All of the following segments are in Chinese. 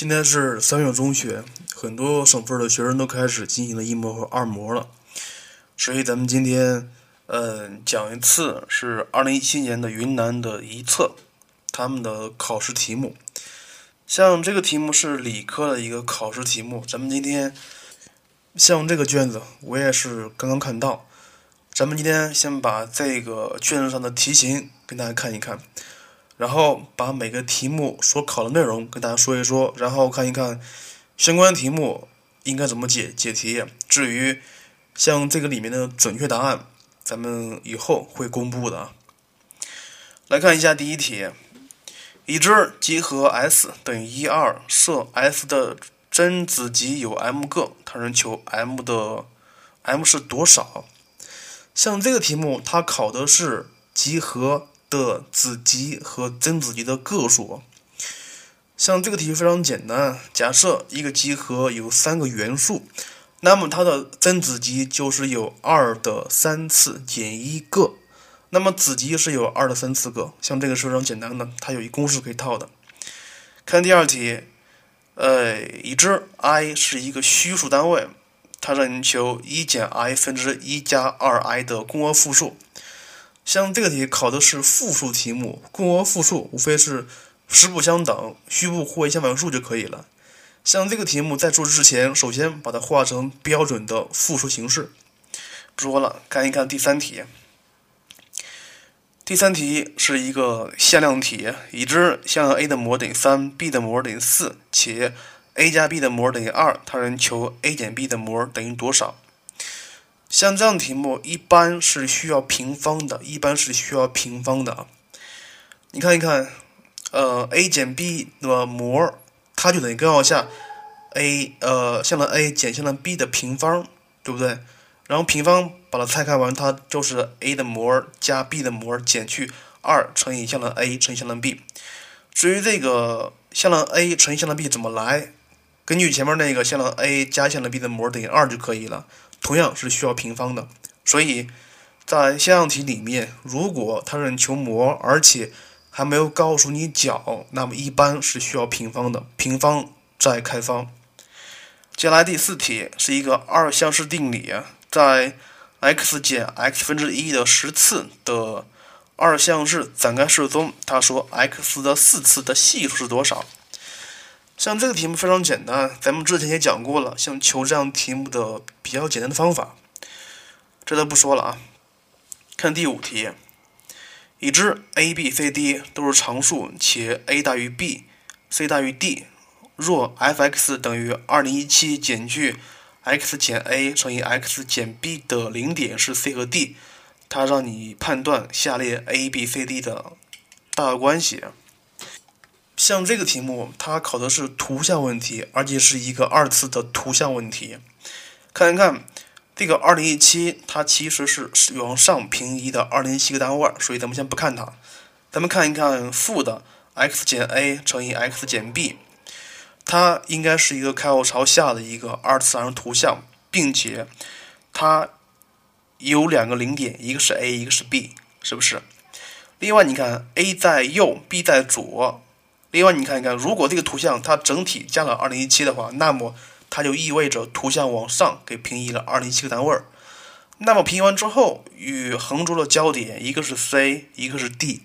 今天是三月中旬，很多省份的学生都开始进行了一模和二模了，所以咱们今天，嗯，讲一次是二零一七年的云南的一测，他们的考试题目。像这个题目是理科的一个考试题目，咱们今天，像这个卷子我也是刚刚看到，咱们今天先把这个卷子上的题型跟大家看一看。然后把每个题目所考的内容跟大家说一说，然后看一看相关题目应该怎么解解题。至于像这个里面的准确答案，咱们以后会公布的。来看一下第一题：已知集合 S 等于一二，设 S 的真子集有 m 个，它人求 m 的 m 是多少？像这个题目，它考的是集合。的子集和真子集的个数，像这个题非常简单。假设一个集合有三个元素，那么它的真子集就是有二的三次减一个，那么子集是有二的三次个。像这个是非常简单的，它有一公式可以套的。看第二题，呃，已知 i 是一个虚数单位，它让你求一减 i 分之一加二 i 的共轭复数。像这个题考的是复数题目，共轭复数无非是实不相等、虚部互为相反数就可以了。像这个题目在做之前，首先把它化成标准的复数形式。不说了，看一看第三题。第三题是一个向量题，已知向量 a 的模等于三，b 的模等于四，且 a 加 b 的模等于二，他人求 a 减 b 的模等于多少？像这样题目，一般是需要平方的，一般是需要平方的啊。你看一看，呃，a 减 b 的模，它就等于根号下 a 呃向量 a 减向量 b 的平方，对不对？然后平方把它拆开完，它就是 a 的模加 b 的模减去二乘以向量 a 乘以向量 b。至于这个向量 a 乘以向量 b 怎么来？根据前面那个向量 a 加向量 b 的模等于二就可以了。同样是需要平方的，所以在向量题里面，如果它让你求模，而且还没有告诉你角，那么一般是需要平方的，平方再开方。接下来第四题是一个二项式定理，在 x 减 x 分之一的十次的二项式展开式中，他说 x 的四次的系数是多少？像这个题目非常简单，咱们之前也讲过了。像求这样题目的比较简单的方法，这都不说了啊。看第五题，已知 a、b、c、d 都是常数，且 a 大于 b，c 大于 d。若 f(x) 等于2017减去 x 减 a 乘以 x 减 b 的零点是 c 和 d，它让你判断下列 a、b、c、d 的大小关系。像这个题目，它考的是图像问题，而且是一个二次的图像问题。看一看这个二零一七，它其实是往上平移的二零一七个单位，所以咱们先不看它。咱们看一看负的 x 减 a 乘以 x 减 b，它应该是一个开口朝下的一个二次方程图像，并且它有两个零点，一个是 a，一个是 b，是不是？另外，你看 a 在右，b 在左。另外，你看一看，如果这个图像它整体加了二零一七的话，那么它就意味着图像往上给平移了二零一七个单位儿。那么平移完之后，与横轴的交点一个是 C，一个是 D。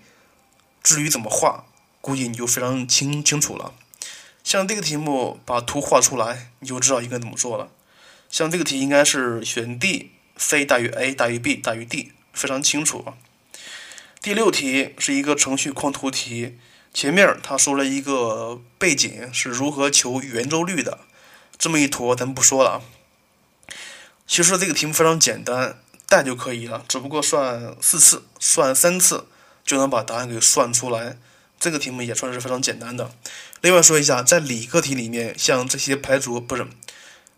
至于怎么画，估计你就非常清清楚了。像这个题目，把图画出来，你就知道应该怎么做了。像这个题应该是选 D，C 大于 A 大于 B 大于 D，非常清楚。第六题是一个程序框图题。前面他说了一个背景是如何求圆周率的，这么一坨咱不说了。其实这个题目非常简单，带就可以了，只不过算四次，算三次就能把答案给算出来。这个题目也算是非常简单的。另外说一下，在理科题里面，像这些排除不是，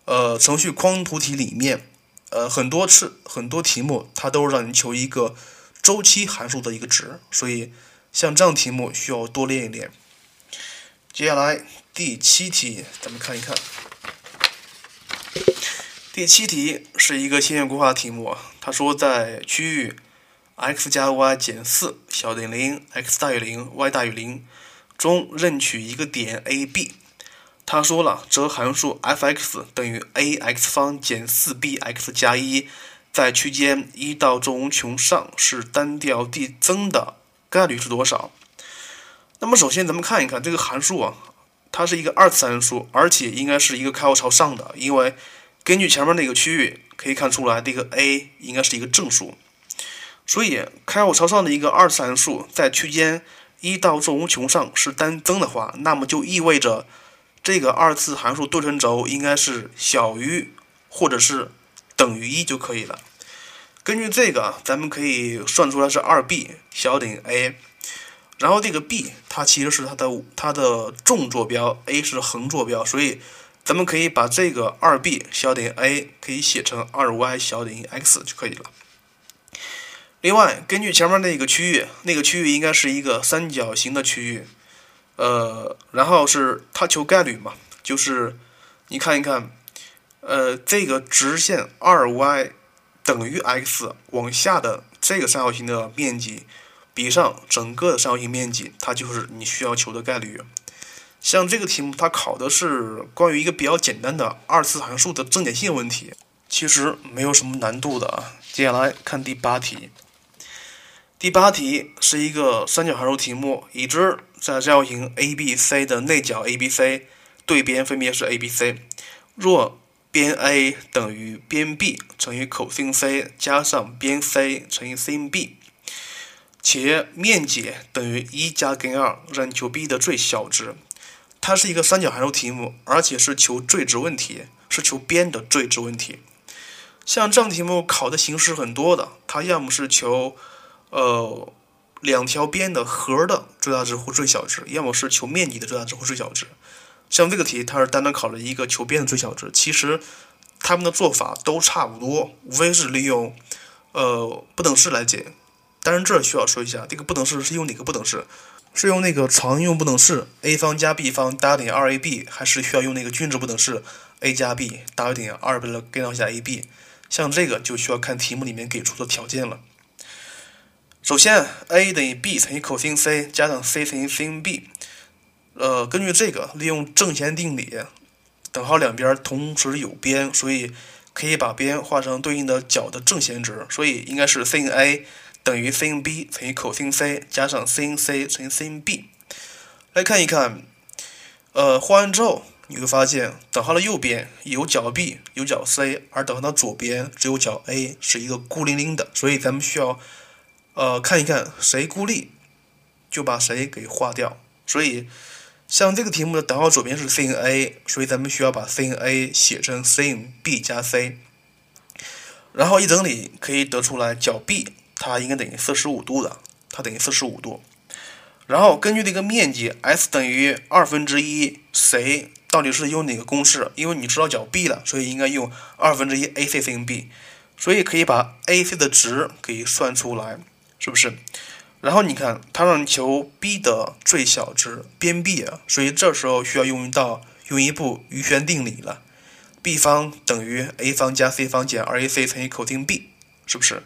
呃，程序框图题里面，呃，很多次很多题目它都让你求一个周期函数的一个值，所以。像这样题目需要多练一练。接下来第七题，咱们看一看。第七题是一个线性规划题目，他说在区域 x 加 y 减四小于零，x 大于零，y 大于零中任取一个点 A、B，他说了，则函数 f(x) 等于 ax 方减 4bx 加一，在区间一到正无穷上是单调递增的概率是多少？那么首先咱们看一看这个函数啊，它是一个二次函数，而且应该是一个开口朝上的，因为根据前面那个区域可以看出来，这个 a 应该是一个正数，所以开口朝上的一个二次函数在区间一到正无穷上是单增的话，那么就意味着。这个二次函数对称轴应该是小于或者是等于一就可以了。根据这个啊，咱们可以算出来是二 b 小等于 a，然后这个 b 它其实是它的它的纵坐标，a 是横坐标，所以咱们可以把这个二 b 小等于 a 可以写成二 y 小等于 x 就可以了。另外，根据前面那个区域，那个区域应该是一个三角形的区域。呃，然后是它求概率嘛，就是你看一看，呃，这个直线二 y 等于 x 往下的这个三角形的面积比上整个的三角形面积，它就是你需要求的概率。像这个题目，它考的是关于一个比较简单的二次函数的正解性问题，其实没有什么难度的啊。接下来看第八题。第八题是一个三角函数题目，已知在三角形 ABC 的内角 ABC 对边分别是 ABC，若边 A 等于边 B 乘以 cos C 加上边 C 乘以 sin B，且面积等于一加根二，让你求 B 的最小值。它是一个三角函数题目，而且是求最值问题，是求边的最值问题。像这样题目考的形式很多的，它要么是求呃，两条边的和的最大值或最小值，要么是求面积的最大值或最小值。像这个题，它是单单考了一个求边的最小值。其实他们的做法都差不多，无非是利用呃不等式来解。当然，这需要说一下，这个不等式是用哪个不等式？是用那个常用不等式 a 方加 b 方大于等于二 ab，还是需要用那个均值不等式 a 加 b 大于等于二倍的根号下 ab？像这个就需要看题目里面给出的条件了。首先，a 等于 b 乘以 cos C 加上 c 乘以 sin B。呃，根据这个，利用正弦定理，等号两边同时有边，所以可以把边画成对应的角的正弦值，所以应该是 sin A 等于 sin B 乘以 cos C 加上 sin C 乘以 sin B。来看一看，呃，画完之后你会发现，等号的右边有角 B 有角 C，而等号的左边只有角 A 是一个孤零零的，所以咱们需要。呃，看一看谁孤立，就把谁给划掉。所以，像这个题目的等号左边是 sin A，所以咱们需要把 sin A 写成 sin B 加 C。然后一整理可以得出来，角 B 它应该等于四十五度的，它等于四十五度。然后根据这个面积 S 等于二分之一谁到底是用哪个公式？因为你知道角 B 了，所以应该用二分之一 AC sin B。所以可以把 AC 的值给算出来。是不是？然后你看，它让你求 b 的最小值边 b 啊，所以这时候需要用到用一步余弦定理了。b 方等于 a 方加 c 方减 2ac 乘以 cos b，是不是？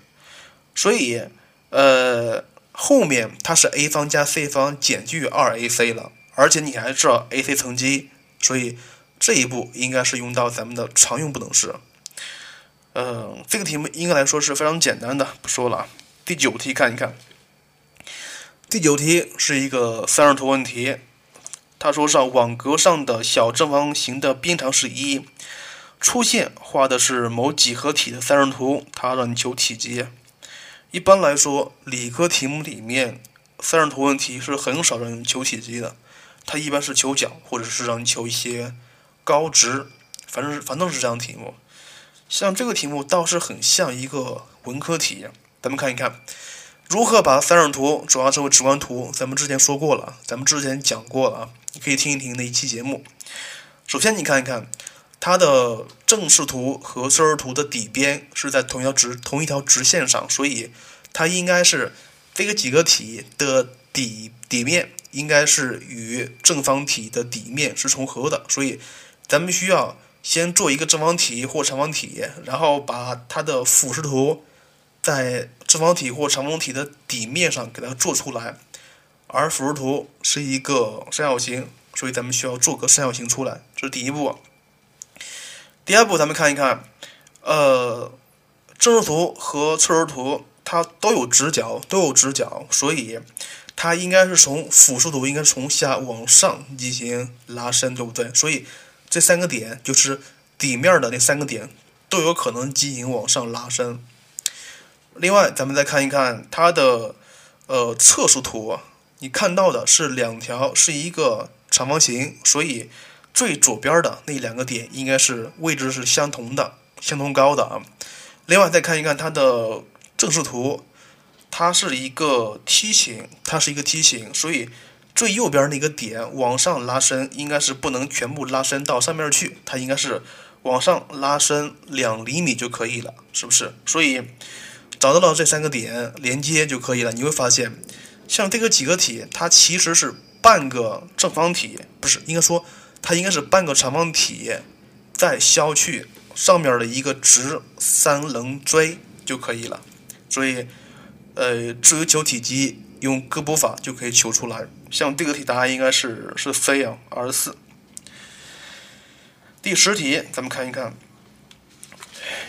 所以，呃，后面它是 a 方加 c 方减去 2ac 了，而且你还知道 ac 乘积，所以这一步应该是用到咱们的常用不等式。嗯，这个题目应该来说是非常简单的，不说了。第九题看一看，第九题是一个三视图问题。他说上网格上的小正方形的边长是一，出现画的是某几何体的三视图，它让你求体积。一般来说，理科题目里面三视图问题是很少让你求体积的，它一般是求角或者是让你求一些高值，反正反正是这样题目。像这个题目倒是很像一个文科题。咱们看一看，如何把三视图转化成为直观图。咱们之前说过了，咱们之前讲过了啊，你可以听一听那一期节目。首先，你看一看它的正视图和侧视图的底边是在同一条直同一条直线上，所以它应该是这个几个体的底底面应该是与正方体的底面是重合的。所以，咱们需要先做一个正方体或长方体，然后把它的俯视图。在正方体或长方体的底面上给它做出来，而俯视图是一个三角形，所以咱们需要做个三角形出来，这是第一步。第二步，咱们看一看，呃，正视图和侧视图它都有直角，都有直角，所以它应该是从俯视图应该从下往上进行拉伸，对不对？所以这三个点就是底面的那三个点都有可能进行往上拉伸。另外，咱们再看一看它的呃侧视图，你看到的是两条是一个长方形，所以。最左边的那两个点应该是位置是相同的，相同高的啊。另外再看一看它的正视图，它是一个梯形，它是一个梯形，所以最右边那个点往上拉伸，应该是不能全部拉伸到上面去，它应该是往上拉伸两厘米就可以了，是不是？所以找到了这三个点连接就可以了。你会发现，像这个几何体，它其实是半个正方体，不是应该说。它应该是半个长方体，再削去上面的一个直三棱锥就可以了。所以，呃，至于求体积，用割补法就可以求出来。像这个题答案应该是是 C 啊，二十四。第十题，咱们看一看，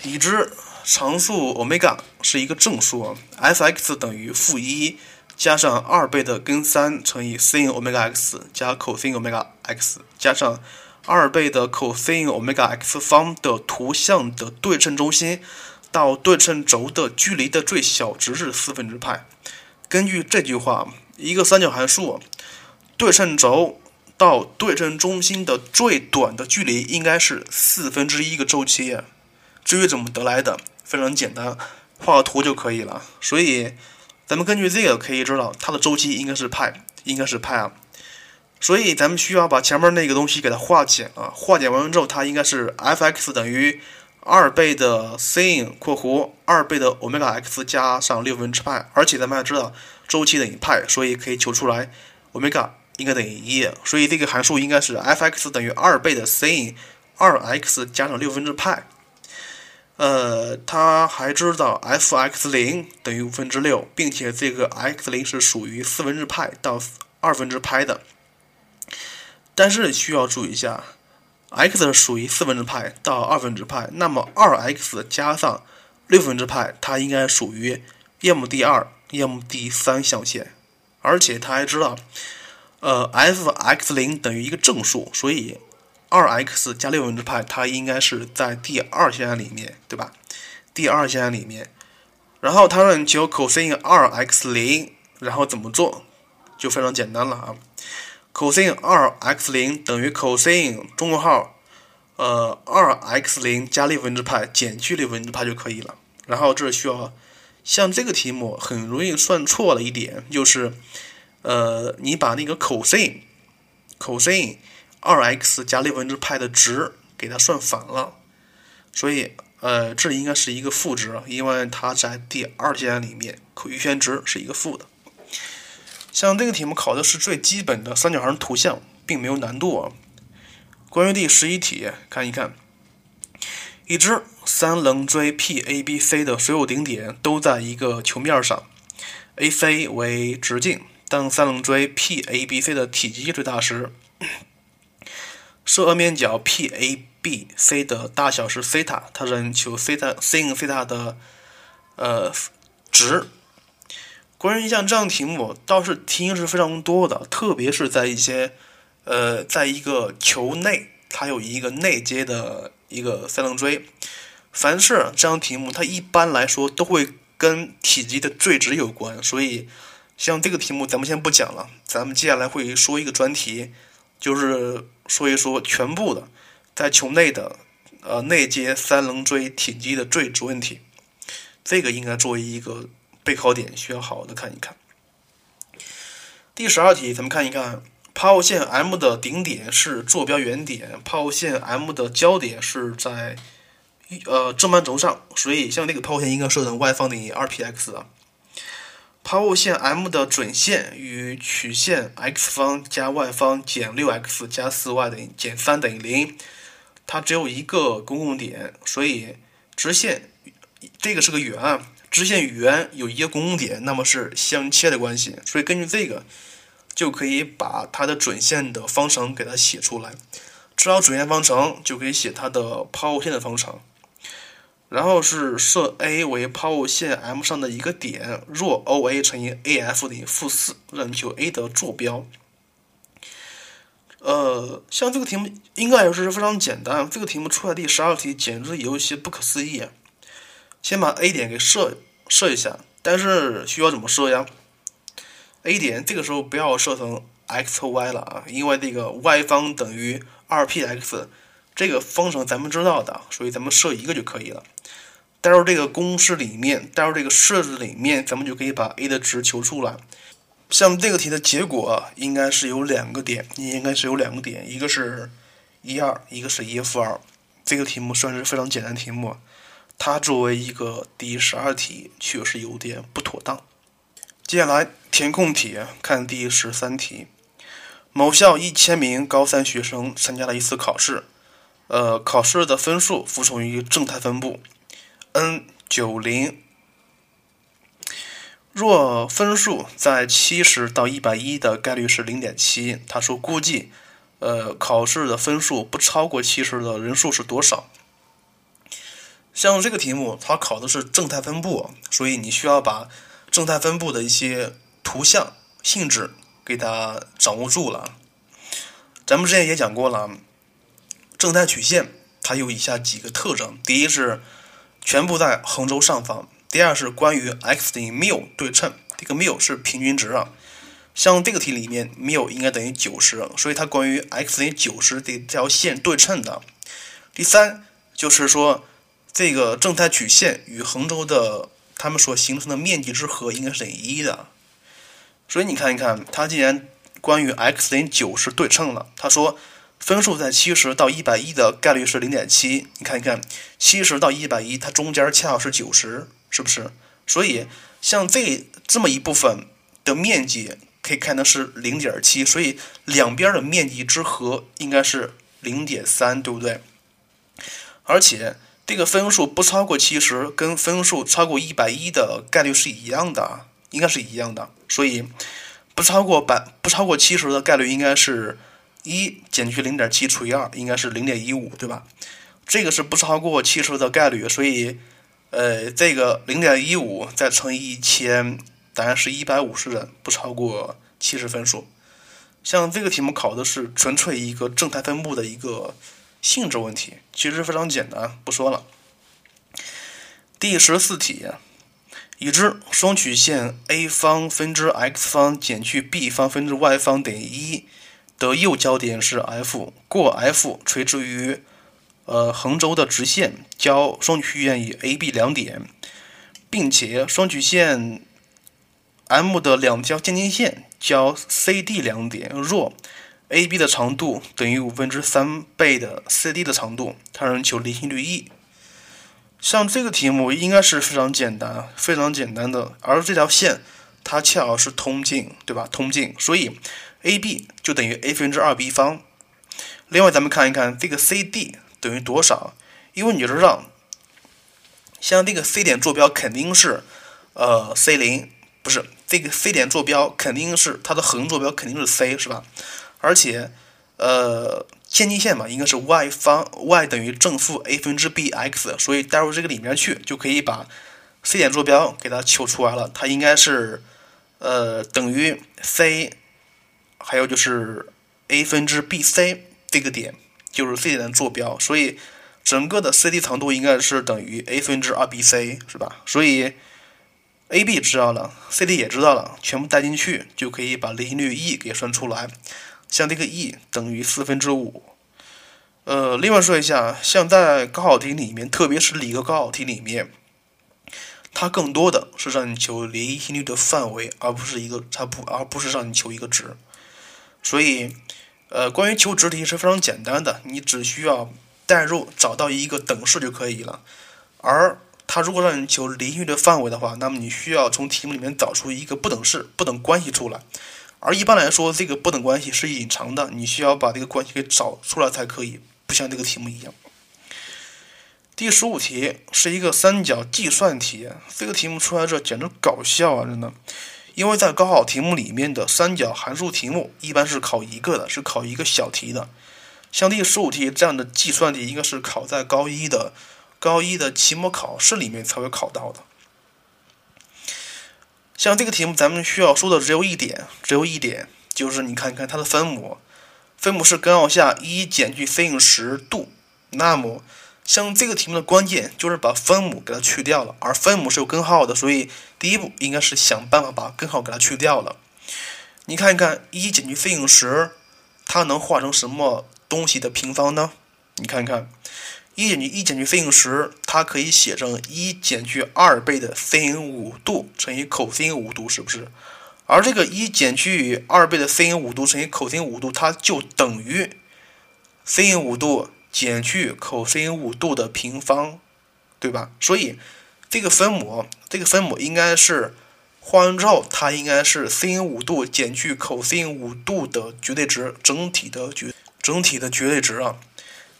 已知常数欧米伽是一个正数，f(x) 等于负一。加上二倍的根三乘以 sin 欧米伽 x 加 cos 欧米伽 x 加上二倍的 cos 欧米伽 x 方的图像的对称中心到对称轴的距离的最小值是四分之派。根据这句话，一个三角函数对称轴到对称中心的最短的距离应该是四分之一个周期。至于怎么得来的，非常简单，画个图就可以了。所以。咱们根据这个可以知道，它的周期应该是派，应该是派啊。所以咱们需要把前面那个东西给它化简啊，化简完了之后，它应该是 f(x) 等于二倍的 sin（ 括弧二倍的欧米伽 x 加上六分之派）。而且咱们还知道周期等于派，所以可以求出来欧米伽应该等于一。所以这个函数应该是 f(x) 等于二倍的 sin 二 x 加上六分之派。呃，他还知道 f(x 零等于五分之六，并且这个 x 零是属于四分之派到二分之派的。但是需要注意一下，x 属于四分之派到二分之派，那么二 x 加上六分之派，它应该属于要么第二，要么第三象限。而且他还知道，呃，f(x 零等于一个正数，所以。二 x 加六分之派它应该是在第二项里面对吧？第二项里面。然后它让你求 cos 二 x 零然后怎么做就非常简单了啊。cos 二 x 零等于 cos 中括号呃二 x 零加六分之派减去六分之派就可以了。然后这需要像这个题目很容易算错的一点就是呃你把那个 cos cn cos 二 x 加六分之派的值给它算反了，所以呃，这应该是一个负值，因为它在第二象里面，可余弦值是一个负的。像这个题目考的是最基本的三角形图像，并没有难度啊。关于第十一题，看一看，已知三棱锥 PABC 的所有顶点都在一个球面上，AC 为直径，当三棱锥 PABC 的体积最大时。设二面角 PABC 的大小是西塔，它让你求西塔 sin 西塔的呃值。关于像这样题目，倒是题型是非常多的，特别是在一些呃，在一个球内，它有一个内接的一个三棱锥。凡是这样题目，它一般来说都会跟体积的最值有关。所以，像这个题目咱们先不讲了，咱们接下来会说一个专题。就是说一说全部的在球内的呃内接三棱锥体积的最值问题，这个应该作为一个备考点，需要好好的看一看。第十二题，咱们看一看抛物线 M 的顶点是坐标原点，抛物线 M 的交点是在呃正半轴上，所以像这个抛物线应该设成 y 方等于二 px 啊。抛物线 M 的准线与曲线 x 方加 y 方减六 x 加四 y 等于减三等于零，它只有一个公共点，所以直线这个是个圆，直线与圆有一个公共点，那么是相切的关系。所以根据这个，就可以把它的准线的方程给它写出来。知道准线方程，就可以写它的抛物线的方程。然后是设 A 为抛物线 M 上的一个点，若 OA 乘以 AF 等于负四，让你求 A 的坐标。呃，像这个题目应该也是非常简单。这个题目出来第十二题简直有一些不可思议。先把 A 点给设设一下，但是需要怎么设呀？A 点这个时候不要设成 x 和 y 了啊，因为这个 y 方等于二 px。这个方程咱们知道的，所以咱们设一个就可以了。带入这个公式里面，带入这个式子里面，咱们就可以把 a 的值求出来。像这个题的结果应该是有两个点，应该是有两个点，一个是一二，一个是一负二。这个题目算是非常简单题目，它作为一个第十二题确实有点不妥当。接下来填空题，看第十三题。某校一千名高三学生参加了一次考试。呃，考试的分数服从于正态分布，n 九零。若分数在七十到一百一的概率是零点七，他说估计，呃，考试的分数不超过七十的人数是多少？像这个题目，它考的是正态分布，所以你需要把正态分布的一些图像性质给它掌握住了。咱们之前也讲过了。正态曲线它有以下几个特征：第一是全部在横轴上方；第二是关于 x 等于缪对称，这个缪是平均值啊。像这个题里面缪应该等于九十，所以它关于 x 等于九十这条线对称的。第三就是说这个正态曲线与横轴的它们所形成的面积之和应该是等于一的。所以你看一看，它既然关于 x 等于九十对称了，他说。分数在七十到一百一的概率是零点七，你看一看，七十到一百一，它中间恰好是九十，是不是？所以像这这么一部分的面积可以看的是零点七，所以两边的面积之和应该是零点三，对不对？而且这个分数不超过七十，跟分数超过一百一的概率是一样的，应该是一样的。所以不超过百不超过七十的概率应该是。一减去零点七除以二，应该是零点一五，对吧？这个是不超过七十的概率，所以，呃，这个零点一五再乘以一千，答案是一百五十人，不超过七十分数。像这个题目考的是纯粹一个正态分布的一个性质问题，其实非常简单，不说了。第十四题，已知双曲线 a 方分之 x 方减去 b 方分之 y 方等于一。的右交点是 F，过 F 垂直于呃横轴的直线，交双曲线以 AB 两点，并且双曲线 M 的两条渐近线交 CD 两点。若 AB 的长度等于五分之三倍的 CD 的长度，它让求离心率 E。像这个题目应该是非常简单，非常简单的，而这条线它恰好是通径，对吧？通径，所以。AB 就等于 a 分之二 b 方。另外，咱们看一看这个 CD 等于多少？因为你知道，像这个 C 点坐标肯定是呃 C 零，不是这个 C 点坐标肯定是它的横坐标肯定是 C，是吧？而且呃渐近线嘛，应该是 y 方，y 等于正负 a 分之 bx，所以带入这个里面去，就可以把 C 点坐标给它求出来了。它应该是呃等于 C。还有就是 a 分之 b c 这个点就是 C 点的坐标，所以整个的 CD 长度应该是等于 a 分之二 b c 是吧？所以 a b 知道了，CD 也知道了，全部带进去就可以把离心率 E 给算出来。像这个 E 等于四分之五。呃，另外说一下，像在高考题里面，特别是理科高考题里面，它更多的是让你求离心率的范围，而不是一个它不而不是让你求一个值。所以，呃，关于求值题是非常简单的，你只需要代入找到一个等式就可以了。而它如果让你求邻域的范围的话，那么你需要从题目里面找出一个不等式、不等关系出来。而一般来说，这个不等关系是隐藏的，你需要把这个关系给找出来才可以，不像这个题目一样。第十五题是一个三角计算题，这个题目出来这简直搞笑啊！真的，因为在高考题目里面的三角函数题目一般是考一个的，是考一个小题的。像第十五题这样的计算题，应该是考在高一的高一的期末考试里面才会考到的。像这个题目，咱们需要说的只有一点，只有一点，就是你看看它的分母，分母是根号下一减去 sin 十度。那么，像这个题目的关键就是把分母给它去掉了，而分母是有根号的，所以第一步应该是想办法把根号给它去掉了。你看一看一减去 sin 十，它能化成什么？东西的平方呢？你看看，一减去一减去 sin 十，它可以写成一减去二倍的 sin 五度乘以 cos 五度，是不是？而这个一减去二倍的 sin 五度乘以 cos 五度，它就等于 sin 五度减去 cos 五度的平方，对吧？所以这个分母，这个分母应该是换完之后，它应该是 sin 五度减去 cos 五度的绝对值，整体的绝。整体的绝对值啊，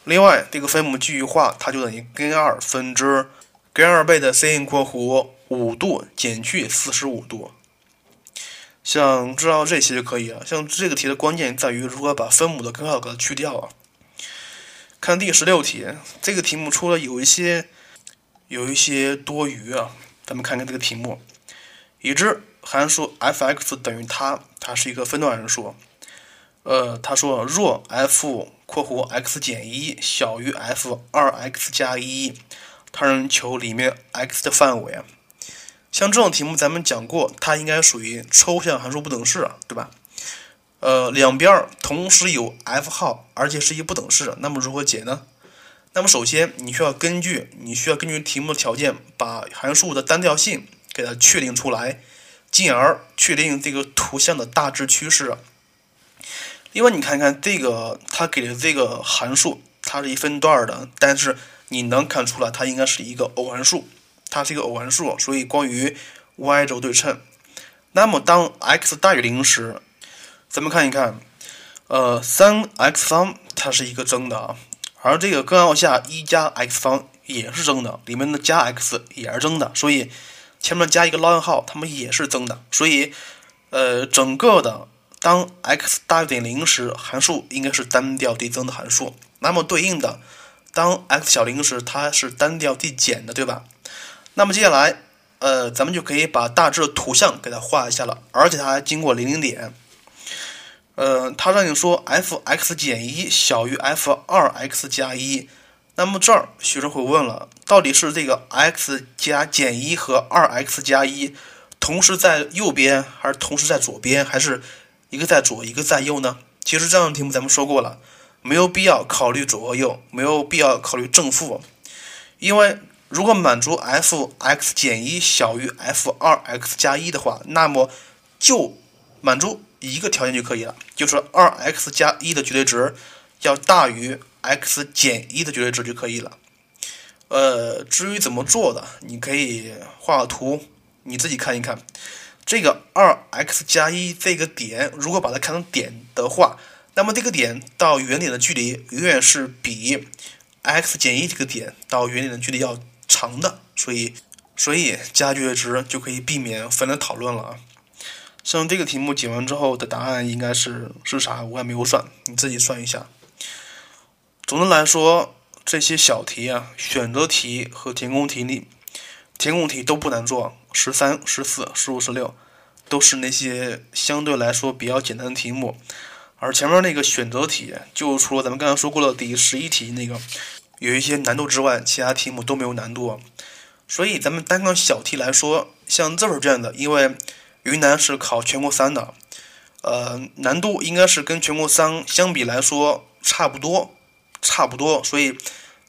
另外这个分母继续化，它就等于根二分之根二倍的 sin 括弧五度减去四十五度。像知道这些就可以了。像这个题的关键在于如何把分母的根号给它去掉啊。看第十六题，这个题目出了有一些有一些多余啊。咱们看看这个题目，已知函数 f(x) 等于它，它是一个分段函数。呃，他说，若 f（ 括弧 x 减一）小于 f 二 x 加一，它让求里面 x 的范围啊。像这种题目，咱们讲过，它应该属于抽象函数不等式，对吧？呃，两边同时有 f 号，而且是一不等式，那么如何解呢？那么首先，你需要根据你需要根据题目的条件，把函数的单调性给它确定出来，进而确定这个图像的大致趋势。另外你看看这个，他给的这个函数，它是一分段的，但是你能看出来，它应该是一个偶函数，它是一个偶函数，所以关于 y 轴对称。那么当 x 大于零时，咱们看一看，呃，三 x 方它是一个正的啊，而这个根号下一加 x 方也是正的，里面的加 x 也是正的，所以前面加一个 ln 号，它们也是正的，所以呃，整个的。当 x 大于等于零时，函数应该是单调递增的函数。那么对应的，当 x 小于零时，它是单调递减的，对吧？那么接下来，呃，咱们就可以把大致的图像给它画一下了。而且它还经过零零点。呃，它让你说 f(x 减一)小于 f 二 x 加一。那么这儿学生会问了，到底是这个 x 加减一和二 x 加一同时在右边，还是同时在左边，还是？一个在左，一个在右呢？其实这样的题目咱们说过了，没有必要考虑左右，没有必要考虑正负，因为如果满足 f(x 减一小于 f 二 x 加一的话，那么就满足一个条件就可以了，就是二 x 加一的绝对值要大于 x 减一的绝对值就可以了。呃，至于怎么做的，你可以画个图，你自己看一看。这个二 x 加一这个点，如果把它看成点的话，那么这个点到原点的距离永远是比 x 减一这个点到原点的距离要长的，所以，所以加绝对值就可以避免分类讨论了啊。像这个题目解完之后的答案应该是是啥？我也没有算，你自己算一下。总的来说，这些小题啊，选择题和填空题里。填空题都不难做，十三、十四、十五、十六，都是那些相对来说比较简单的题目。而前面那个选择题，就除了咱们刚才说过的第十一题那个有一些难度之外，其他题目都没有难度。所以咱们单看小题来说，像这份卷子，因为云南是考全国三的，呃，难度应该是跟全国三相比来说差不多，差不多，所以。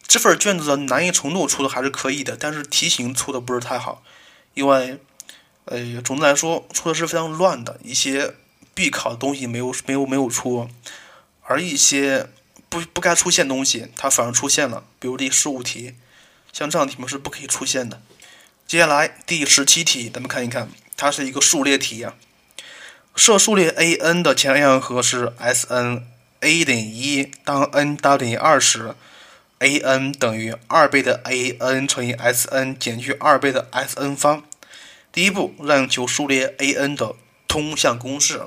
这份卷子的难易程度出的还是可以的，但是题型出的不是太好，因为，呃，总的来说出的是非常乱的，一些必考的东西没有没有没有出，而一些不不该出现东西它反而出现了，比如第十五题，像这样题目是不可以出现的。接下来第十七题，咱们看一看，它是一个数列题呀，设数列 a n 的前两项和是 s n，a 等于一，当 n 大等于二时。a n 等于二倍的 a n 乘以 s n 减去二倍的 s n 方，第一步，让求数列 a n 的通项公式。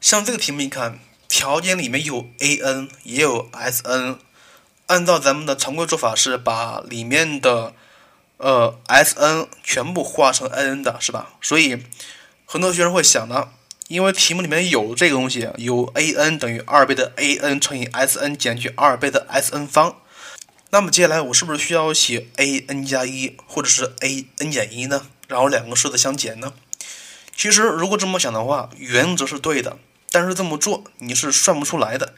像这个题目，你看条件里面有 a n 也有 s n，按照咱们的常规做法是把里面的呃 s n 全部化成 a n 的，是吧？所以很多学生会想呢。因为题目里面有这个东西，有 a n 等于二倍的 a n 乘以 s n 减去二倍的 s n 方，那么接下来我是不是需要写 a n 加一或者是 a n 减一呢？然后两个式子相减呢？其实如果这么想的话，原则是对的，但是这么做你是算不出来的，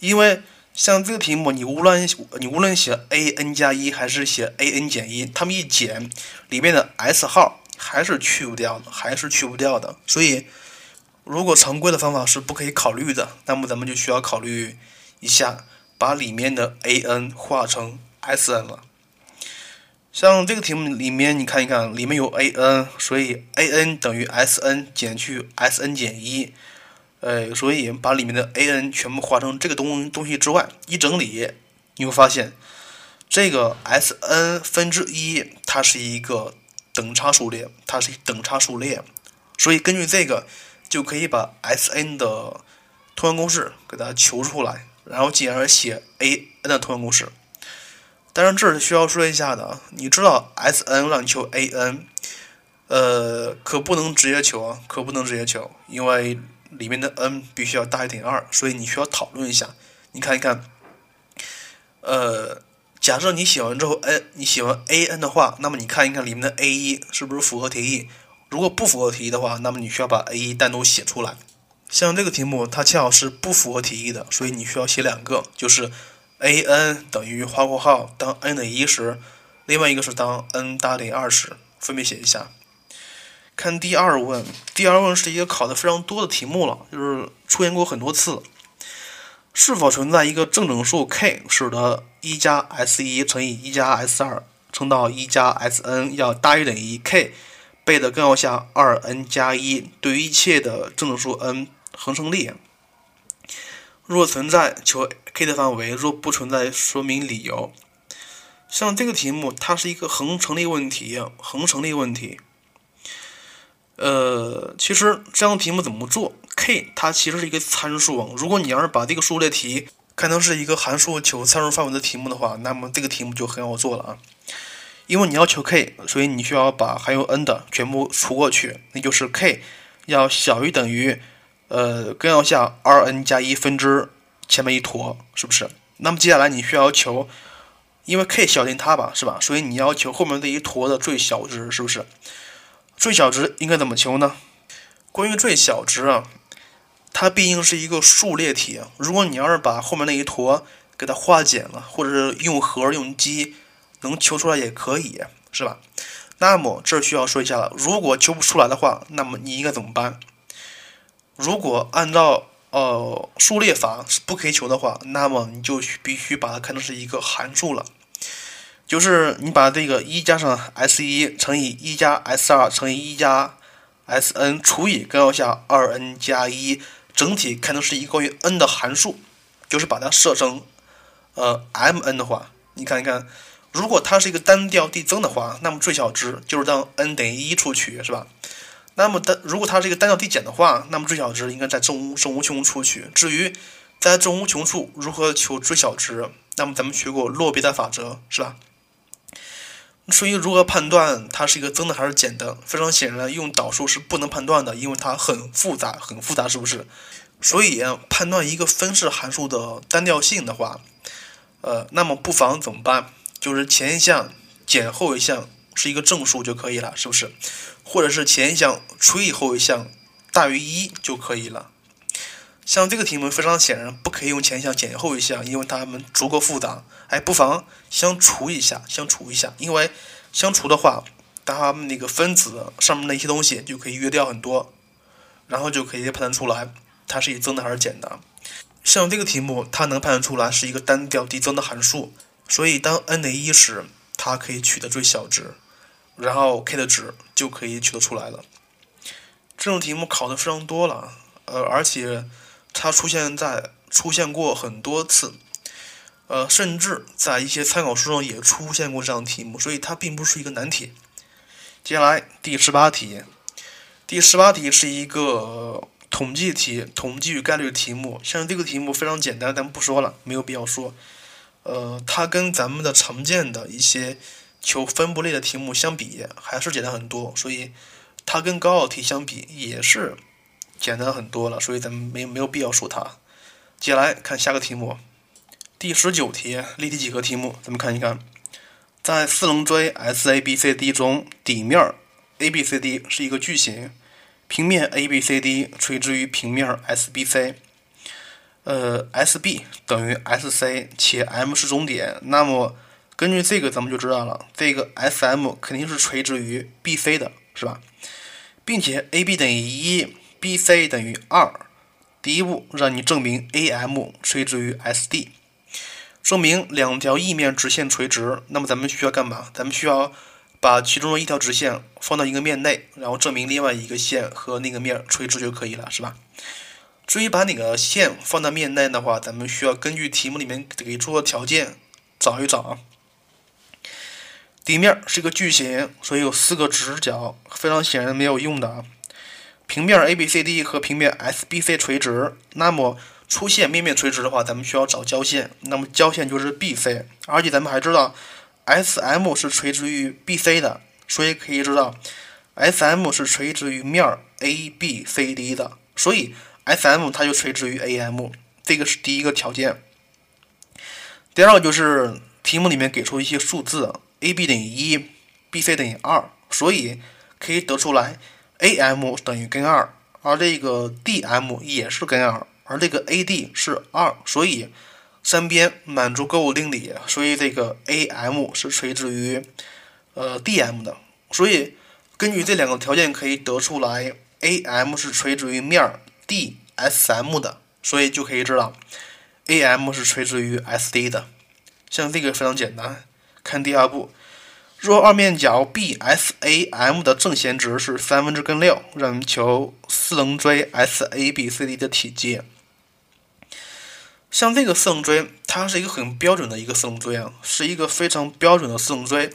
因为像这个题目，你无论你无论写 a n 加一还是写 a n 减一，它们一减，里面的 s 号还是去不掉的，还是去不掉的，所以。如果常规的方法是不可以考虑的，那么咱们就需要考虑一下，把里面的 a n 化成 s n 了。像这个题目里面，你看一看，里面有 a n，所以 a n 等于 s n 减去 s n 减一，呃，所以把里面的 a n 全部化成这个东东西之外，一整理，你会发现这个 s n 分之一，它是一个等差数列，它是等差数列，所以根据这个。就可以把 S n 的通项公式给它求出来，然后进而写 A n 的通项公式。当然，这是需要说一下的，你知道 S n 让你求 A n，呃，可不能直接求啊，可不能直接求，因为里面的 n 必须要大于等于二，所以你需要讨论一下。你看一看，呃，假设你写完之后，n 你写完 A n 的话，那么你看一看里面的 A 一是不是符合题意？如果不符合题意的话，那么你需要把 a 一单独写出来。像这个题目，它恰好是不符合题意的，所以你需要写两个，就是 a n 等于花括号当 n 等于一时，另外一个是当 n 大于二时，分别写一下。看第二问，第二问是一个考的非常多的题目了，就是出现过很多次。是否存在一个正整数 k，使得一加 s 一乘以一加 s 二乘到一加 s n 要大于等于 k？倍的根号下二 n 加一对于一切的正整数 n 恒成立。若存在，求 k 的范围；若不存在，说明理由。像这个题目，它是一个恒成立问题，恒成立问题。呃，其实这样的题目怎么做？k 它其实是一个参数。如果你要是把这个数列题看成是一个函数求参数范围的题目的话，那么这个题目就很好做了啊。因为你要求 k，所以你需要把含有 n 的全部除过去，那就是 k 要小于等于呃根号下二 n 加一分之前面一坨，是不是？那么接下来你需要求，因为 k 小于它吧，是吧？所以你要求后面这一坨的最小值，是不是？最小值应该怎么求呢？关于最小值啊，它毕竟是一个数列题，如果你要是把后面那一坨给它化简了，或者是用和用积。能求出来也可以，是吧？那么这需要说一下了。如果求不出来的话，那么你应该怎么办？如果按照呃数列法是不可以求的话，那么你就必须把它看成是一个函数了。就是你把这个一加上 s 一乘以一加 s 二乘以一加 s n 除以根号下二 n 加一，整体看成是一个关于 n 的函数，就是把它设成呃 m n 的话，你看一看。如果它是一个单调递增的话，那么最小值就是当 n 等于一处取，是吧？那么单如果它是一个单调递减的话，那么最小值应该在正无正无穷处取。至于在正无穷处如何求最小值，那么咱们学过洛必达法则，是吧？所以如何判断它是一个增的还是减的？非常显然，用导数是不能判断的，因为它很复杂，很复杂，是不是？所以判断一个分式函数的单调性的话，呃，那么不妨怎么办？就是前一项减后一项是一个正数就可以了，是不是？或者是前一项除以后一项大于一就可以了。像这个题目非常显然不可以用前一项减后一项，因为它们足够复杂。哎，不妨相除一下，相除一下，因为相除的话，它们那个分子上面那些东西就可以约掉很多，然后就可以判断出来它是以增的还是减的。像这个题目，它能判断出来是一个单调递增的函数。所以，当 n 等于一时，它可以取得最小值，然后 k 的值就可以取得出来了。这种题目考的非常多了，呃，而且它出现在出现过很多次，呃，甚至在一些参考书上也出现过这样的题目，所以它并不是一个难题。接下来第十八题，第十八题是一个统计题，统计与概率题目。像这个题目非常简单，咱们不说了，没有必要说。呃，它跟咱们的常见的一些求分布类的题目相比，还是简单很多。所以它跟高考题相比也是简单很多了。所以咱们没没有必要说它。接下来看下个题目，第十九题立体几何题目，咱们看一看。在四棱锥 SABCD 中，底面 ABCD 是一个矩形，平面 ABCD 垂直于平面 SBC，呃，SB 等于 SC，且 M 是中点。那么根据这个，咱们就知道了，这个 SM 肯定是垂直于 BC 的，是吧？并且 AB 等于一，BC 等于二。第一步，让你证明 AM 垂直于 SD。说明两条异面直线垂直，那么咱们需要干嘛？咱们需要把其中的一条直线放到一个面内，然后证明另外一个线和那个面垂直就可以了，是吧？至于把哪个线放到面内的话，咱们需要根据题目里面给出的条件找一找啊。底面是一个矩形，所以有四个直角，非常显然没有用的啊。平面 ABCD 和平面 SBC 垂直，那么。出现面面垂直的话，咱们需要找交线，那么交线就是 BC，而且咱们还知道 SM 是垂直于 BC 的，所以可以知道 SM 是垂直于面 ABCD 的，所以 SM 它就垂直于 AM，这个是第一个条件。第二个就是题目里面给出一些数字，AB 等于一，BC 等于二，所以可以得出来 AM 等于根二，而这个 DM 也是根二。而这个 AD 是二，所以三边满足勾股定理，所以这个 AM 是垂直于呃 DM 的。所以根据这两个条件可以得出来，AM 是垂直于面 DSM 的，所以就可以知道 AM 是垂直于 SD 的。像这个非常简单，看第二步。若二面角 BSAM 的正弦值是三分之根六，让我们求四棱锥 SABCD 的体积。像这个四棱锥，它是一个很标准的一个四棱锥啊，是一个非常标准的四棱锥，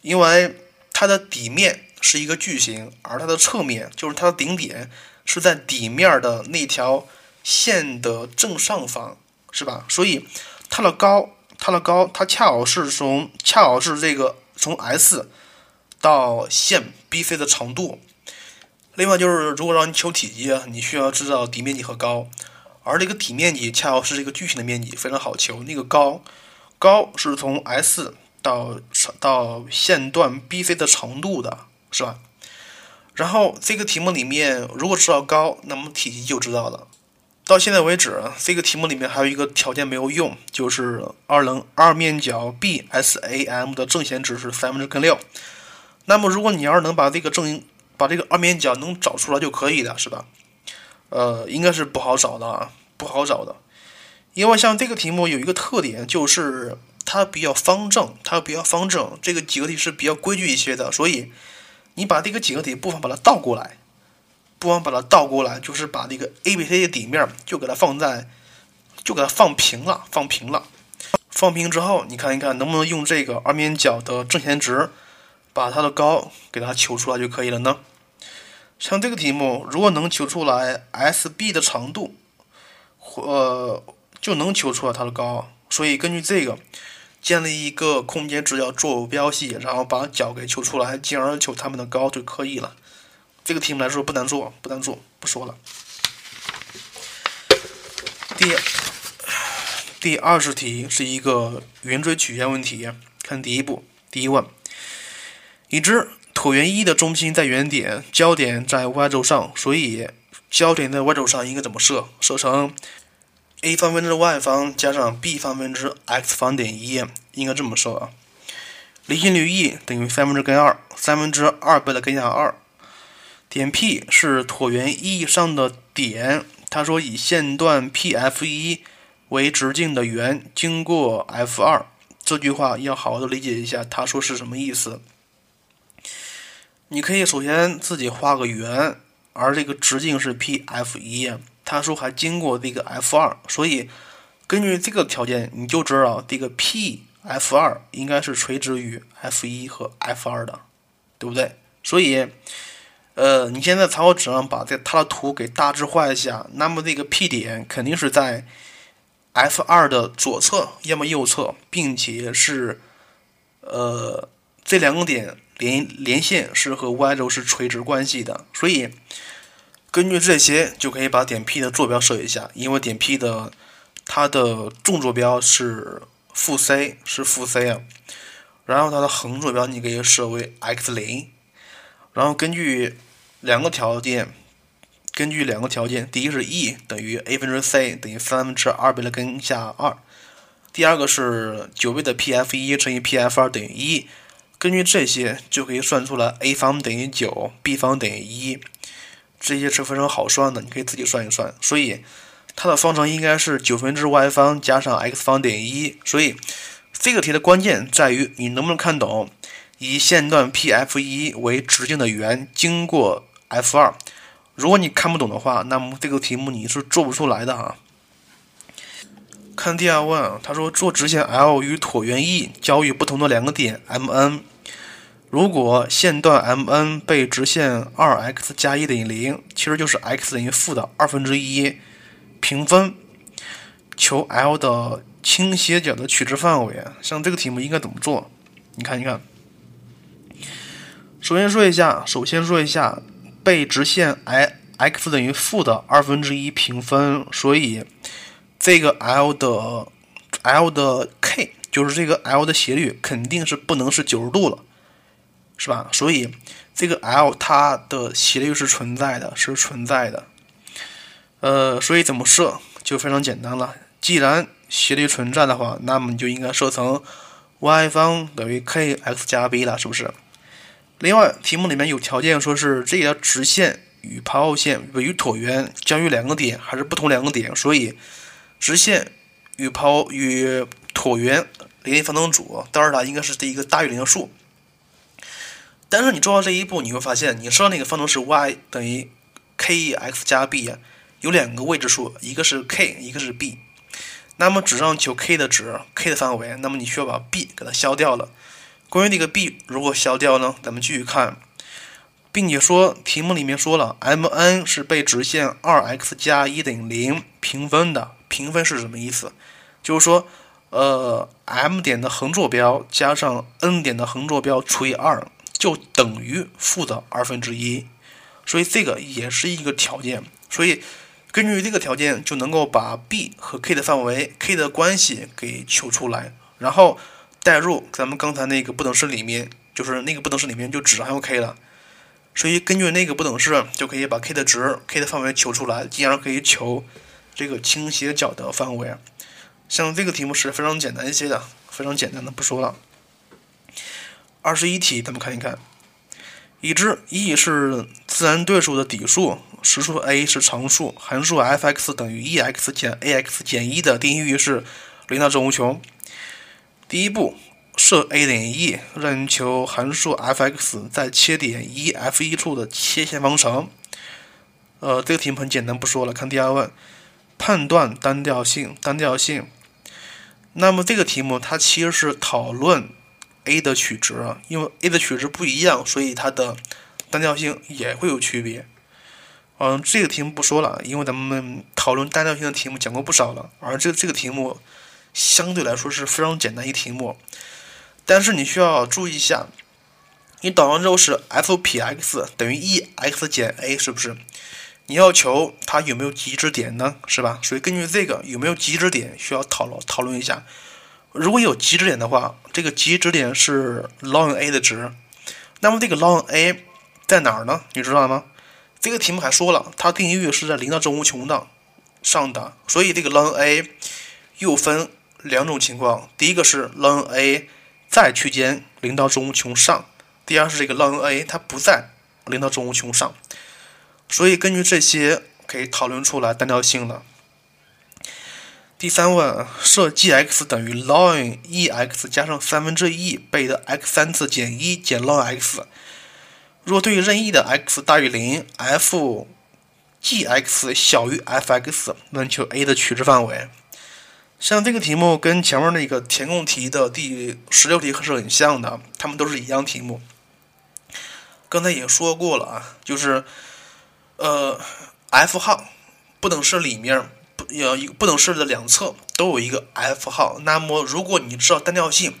因为它的底面是一个矩形，而它的侧面就是它的顶点是在底面的那条线的正上方，是吧？所以它的高，它的高，它恰好是从恰好是这个从 S 到线 BC 的长度。另外就是，如果让你求体积，你需要知道底面积和高。而这个底面积恰好是这个矩形的面积，非常好求。那个高，高是从 S 到到线段 BC 的长度的，是吧？然后这个题目里面，如果知道高，那么体积就知道了。到现在为止，这个题目里面还有一个条件没有用，就是二棱二面角 BSAM 的正弦值是三分之根六。那么如果你要是能把这个正把这个二面角能找出来就可以了，是吧？呃，应该是不好找的啊，不好找的，因为像这个题目有一个特点，就是它比较方正，它比较方正，这个几何体是比较规矩一些的，所以你把这个几何体不妨把它倒过来，不妨把它倒过来，就是把那个 A、B、C 的底面就给它放在，就给它放平了，放平了，放平之后，你看一看能不能用这个二面角的正弦值，把它的高给它求出来就可以了呢？像这个题目，如果能求出来 SB 的长度，呃，就能求出来它的高。所以根据这个，建立一个空间直角坐标系，然后把角给求出来，进而求它们的高就可以了。这个题目来说不难做，不难做，不说了。第第二十题是一个圆锥曲线问题，看第一步，第一问，已知。椭圆一的中心在原点，焦点在 y 轴上，所以焦点在 y 轴上应该怎么设？设成 a 方分之 y 方加上 b 方分之 x 方点一，应该这么设啊。离心率 E 等于三分之根二，三分之二倍的根号二。点 P 是椭圆一上的点，他说以线段 PF 一为直径的圆经过 F 二，这句话要好好的理解一下，他说是什么意思？你可以首先自己画个圆，而这个直径是 P F 一，他说还经过这个 F 二，所以根据这个条件，你就知道这个 P F 二应该是垂直于 F 一和 F 二的，对不对？所以，呃，你现在草稿纸上把这它的图给大致画一下，那么这个 P 点肯定是在 F 二的左侧，要么右侧，并且是，呃，这两个点连连线是和 Y 轴是垂直关系的，所以根据这些就可以把点 P 的坐标设一下，因为点 P 的它的纵坐标是负 c，是负 c 啊，然后它的横坐标你可以设为 x 零，然后根据两个条件。根据两个条件，第一是 e 等于 a 分之 c 等于三分之二倍的根下二，第二个是九倍的 p f 一乘以 p f 二等于一。根据这些就可以算出来 a 方等于九，b 方等于一，这些是非常好算的，你可以自己算一算。所以它的方程应该是九分之 y 方加上 x 方等于一。所以这个题的关键在于你能不能看懂，以线段 p f 一为直径的圆经过 f 二。如果你看不懂的话，那么这个题目你是做不出来的哈。看第二问，他说做直线 L 与椭圆 E 交于不同的两个点 M N，如果线段 M N 被直线 2x 加一等于0，其实就是 x 等于负的二分之一平分，求 L 的倾斜角的取值范围。像这个题目应该怎么做？你看你看。首先说一下，首先说一下。被直线 i x 等于负的二分之一平分，所以这个 l 的 l 的 k 就是这个 l 的斜率肯定是不能是九十度了，是吧？所以这个 l 它的斜率是存在的，是存在的。呃，所以怎么设就非常简单了。既然斜率存在的话，那么你就应该设成 y 方等于 k x 加 b 了，是不是？另外，题目里面有条件说是这条直线与抛物线与椭圆交于两个点还是不同两个点，所以直线与抛与椭圆联立方程组，当然了，应该是这一个大于零的数。但是你做到这一步，你会发现你设那个方程式 y 等于 kx 加 b 有两个未知数，一个是 k，一个是 b。那么只让求 k 的值，k 的范围，那么你需要把 b 给它消掉了。关于这个 b 如果消掉呢？咱们继续看，并且说题目里面说了，M n 是被直线 2x 加1等于0平分的。平分是什么意思？就是说，呃，M 点的横坐标加上 n 点的横坐标除以2，就等于负的二分之一。所以这个也是一个条件。所以根据这个条件，就能够把 b 和 k 的范围、k 的关系给求出来，然后。代入咱们刚才那个不等式里面，就是那个不等式里面就只含有 k 了，所以根据那个不等式就可以把 k 的值、k 的范围求出来，进而可以求这个倾斜角的范围。像这个题目是非常简单一些的，非常简单的不说了。二十一题，咱们看一看，已知 e 是自然对数的底数，实数 a 是常数，函数 f(x) 等于 e(x) 减 a(x) 减一的定义域是零到正无穷。第一步，设 a 等于 e，让你求函数 f(x) 在切点 e f 一处的切线方程。呃，这个题目很简单，不说了。看第二问，判断单调性，单调性。那么这个题目它其实是讨论 a 的取值，因为 a 的取值不一样，所以它的单调性也会有区别。嗯，这个题目不说了，因为咱们讨论单调性的题目讲过不少了，而这这个题目。相对来说是非常简单一题目，但是你需要注意一下，你导完之后是 f 撇 x 等于 e x 减 a，是不是？你要求它有没有极值点呢？是吧？所以根据这个有没有极值点需要讨论讨论一下。如果有极值点的话，这个极值点是 ln a 的值，那么这个 ln a 在哪儿呢？你知道吗？这个题目还说了，它定义域是在零到正无穷的上的，所以这个 ln a 又分。两种情况，第一个是 ln a 在区间零到正无穷上，第二是这个 ln a 它不在零到正无穷上，所以根据这些可以讨论出来单调性了。第三问，设 g(x) 等于 ln e(x) 加上三分之一倍的 x 三次减一减 ln x，若对于任意的 x 大于零，f g(x) 小于 f(x)，能求 a 的取值范围。像这个题目跟前面那个填空题的第十六题是很像的，它们都是一样题目。刚才也说过了啊，就是呃，F 号不等式里面不要一不等式的两侧都有一个 F 号。那么如果你知道单调性，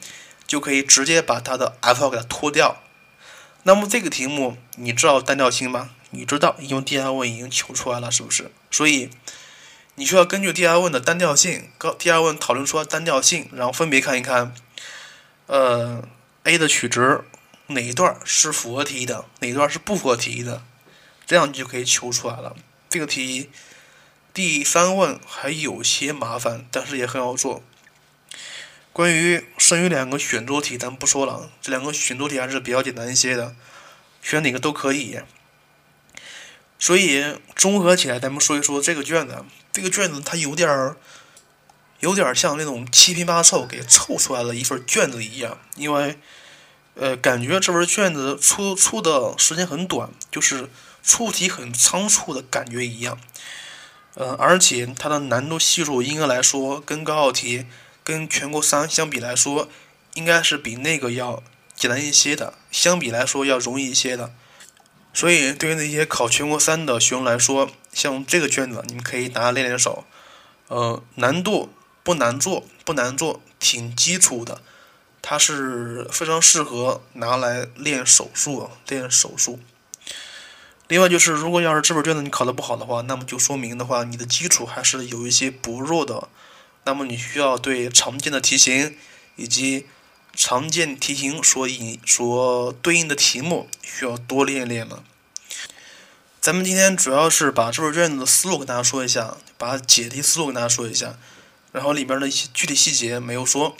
就可以直接把它的 F 号给它脱掉。那么这个题目你知道单调性吗？你知道，因为第二问已经求出来了，是不是？所以你需要根据第二问的单调性，高第二问讨论出单调性，然后分别看一看，呃，A 的取值哪一段是符合题意的，哪一段是不符合题意的，这样你就可以求出来了。这个题第三问还有些麻烦，但是也很好做。关于剩余两个选择题，咱不说了，这两个选择题还是比较简单一些的，选哪个都可以。所以综合起来，咱们说一说这个卷子。这个卷子它有点儿，有点儿像那种七拼八凑给凑出来的一份卷子一样，因为，呃，感觉这份卷子出出的时间很短，就是出题很仓促的感觉一样。呃，而且它的难度系数应该来说，跟高考题。跟全国三相比来说，应该是比那个要简单一些的，相比来说要容易一些的。所以对于那些考全国三的学生来说，像这个卷子，你们可以拿练练手。呃，难度不难做，不难做，挺基础的，它是非常适合拿来练手速，练手速。另外就是，如果要是这本卷子你考的不好的话，那么就说明的话，你的基础还是有一些薄弱的。那么你需要对常见的题型以及常见题型所引所对应的题目需要多练练了。咱们今天主要是把这份卷子的思路跟大家说一下，把解题思路跟大家说一下，然后里边的一些具体细节没有说。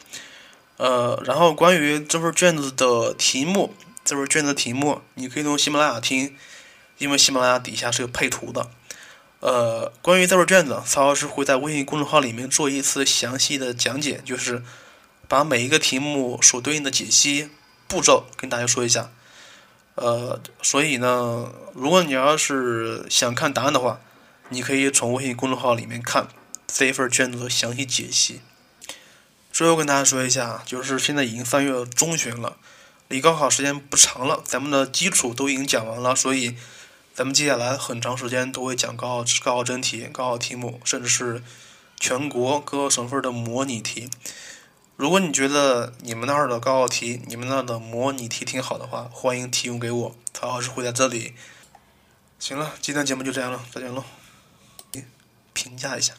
呃，然后关于这份卷子的题目，这份卷子的题目你可以从喜马拉雅听，因为喜马拉雅底下是有配图的。呃，关于这份卷子，曹老师会在微信公众号里面做一次详细的讲解，就是把每一个题目所对应的解析步骤跟大家说一下。呃，所以呢，如果你要是想看答案的话，你可以从微信公众号里面看这一份卷子的详细解析。最后跟大家说一下，就是现在已经三月中旬了，离高考时间不长了，咱们的基础都已经讲完了，所以。咱们接下来很长时间都会讲高考、高考真题、高考题目，甚至是全国各个省份的模拟题。如果你觉得你们那儿的高考题、你们那儿的模拟题挺好的话，欢迎提供给我，曹老师会在这里。行了，今天节目就这样了，再见喽。评价一下。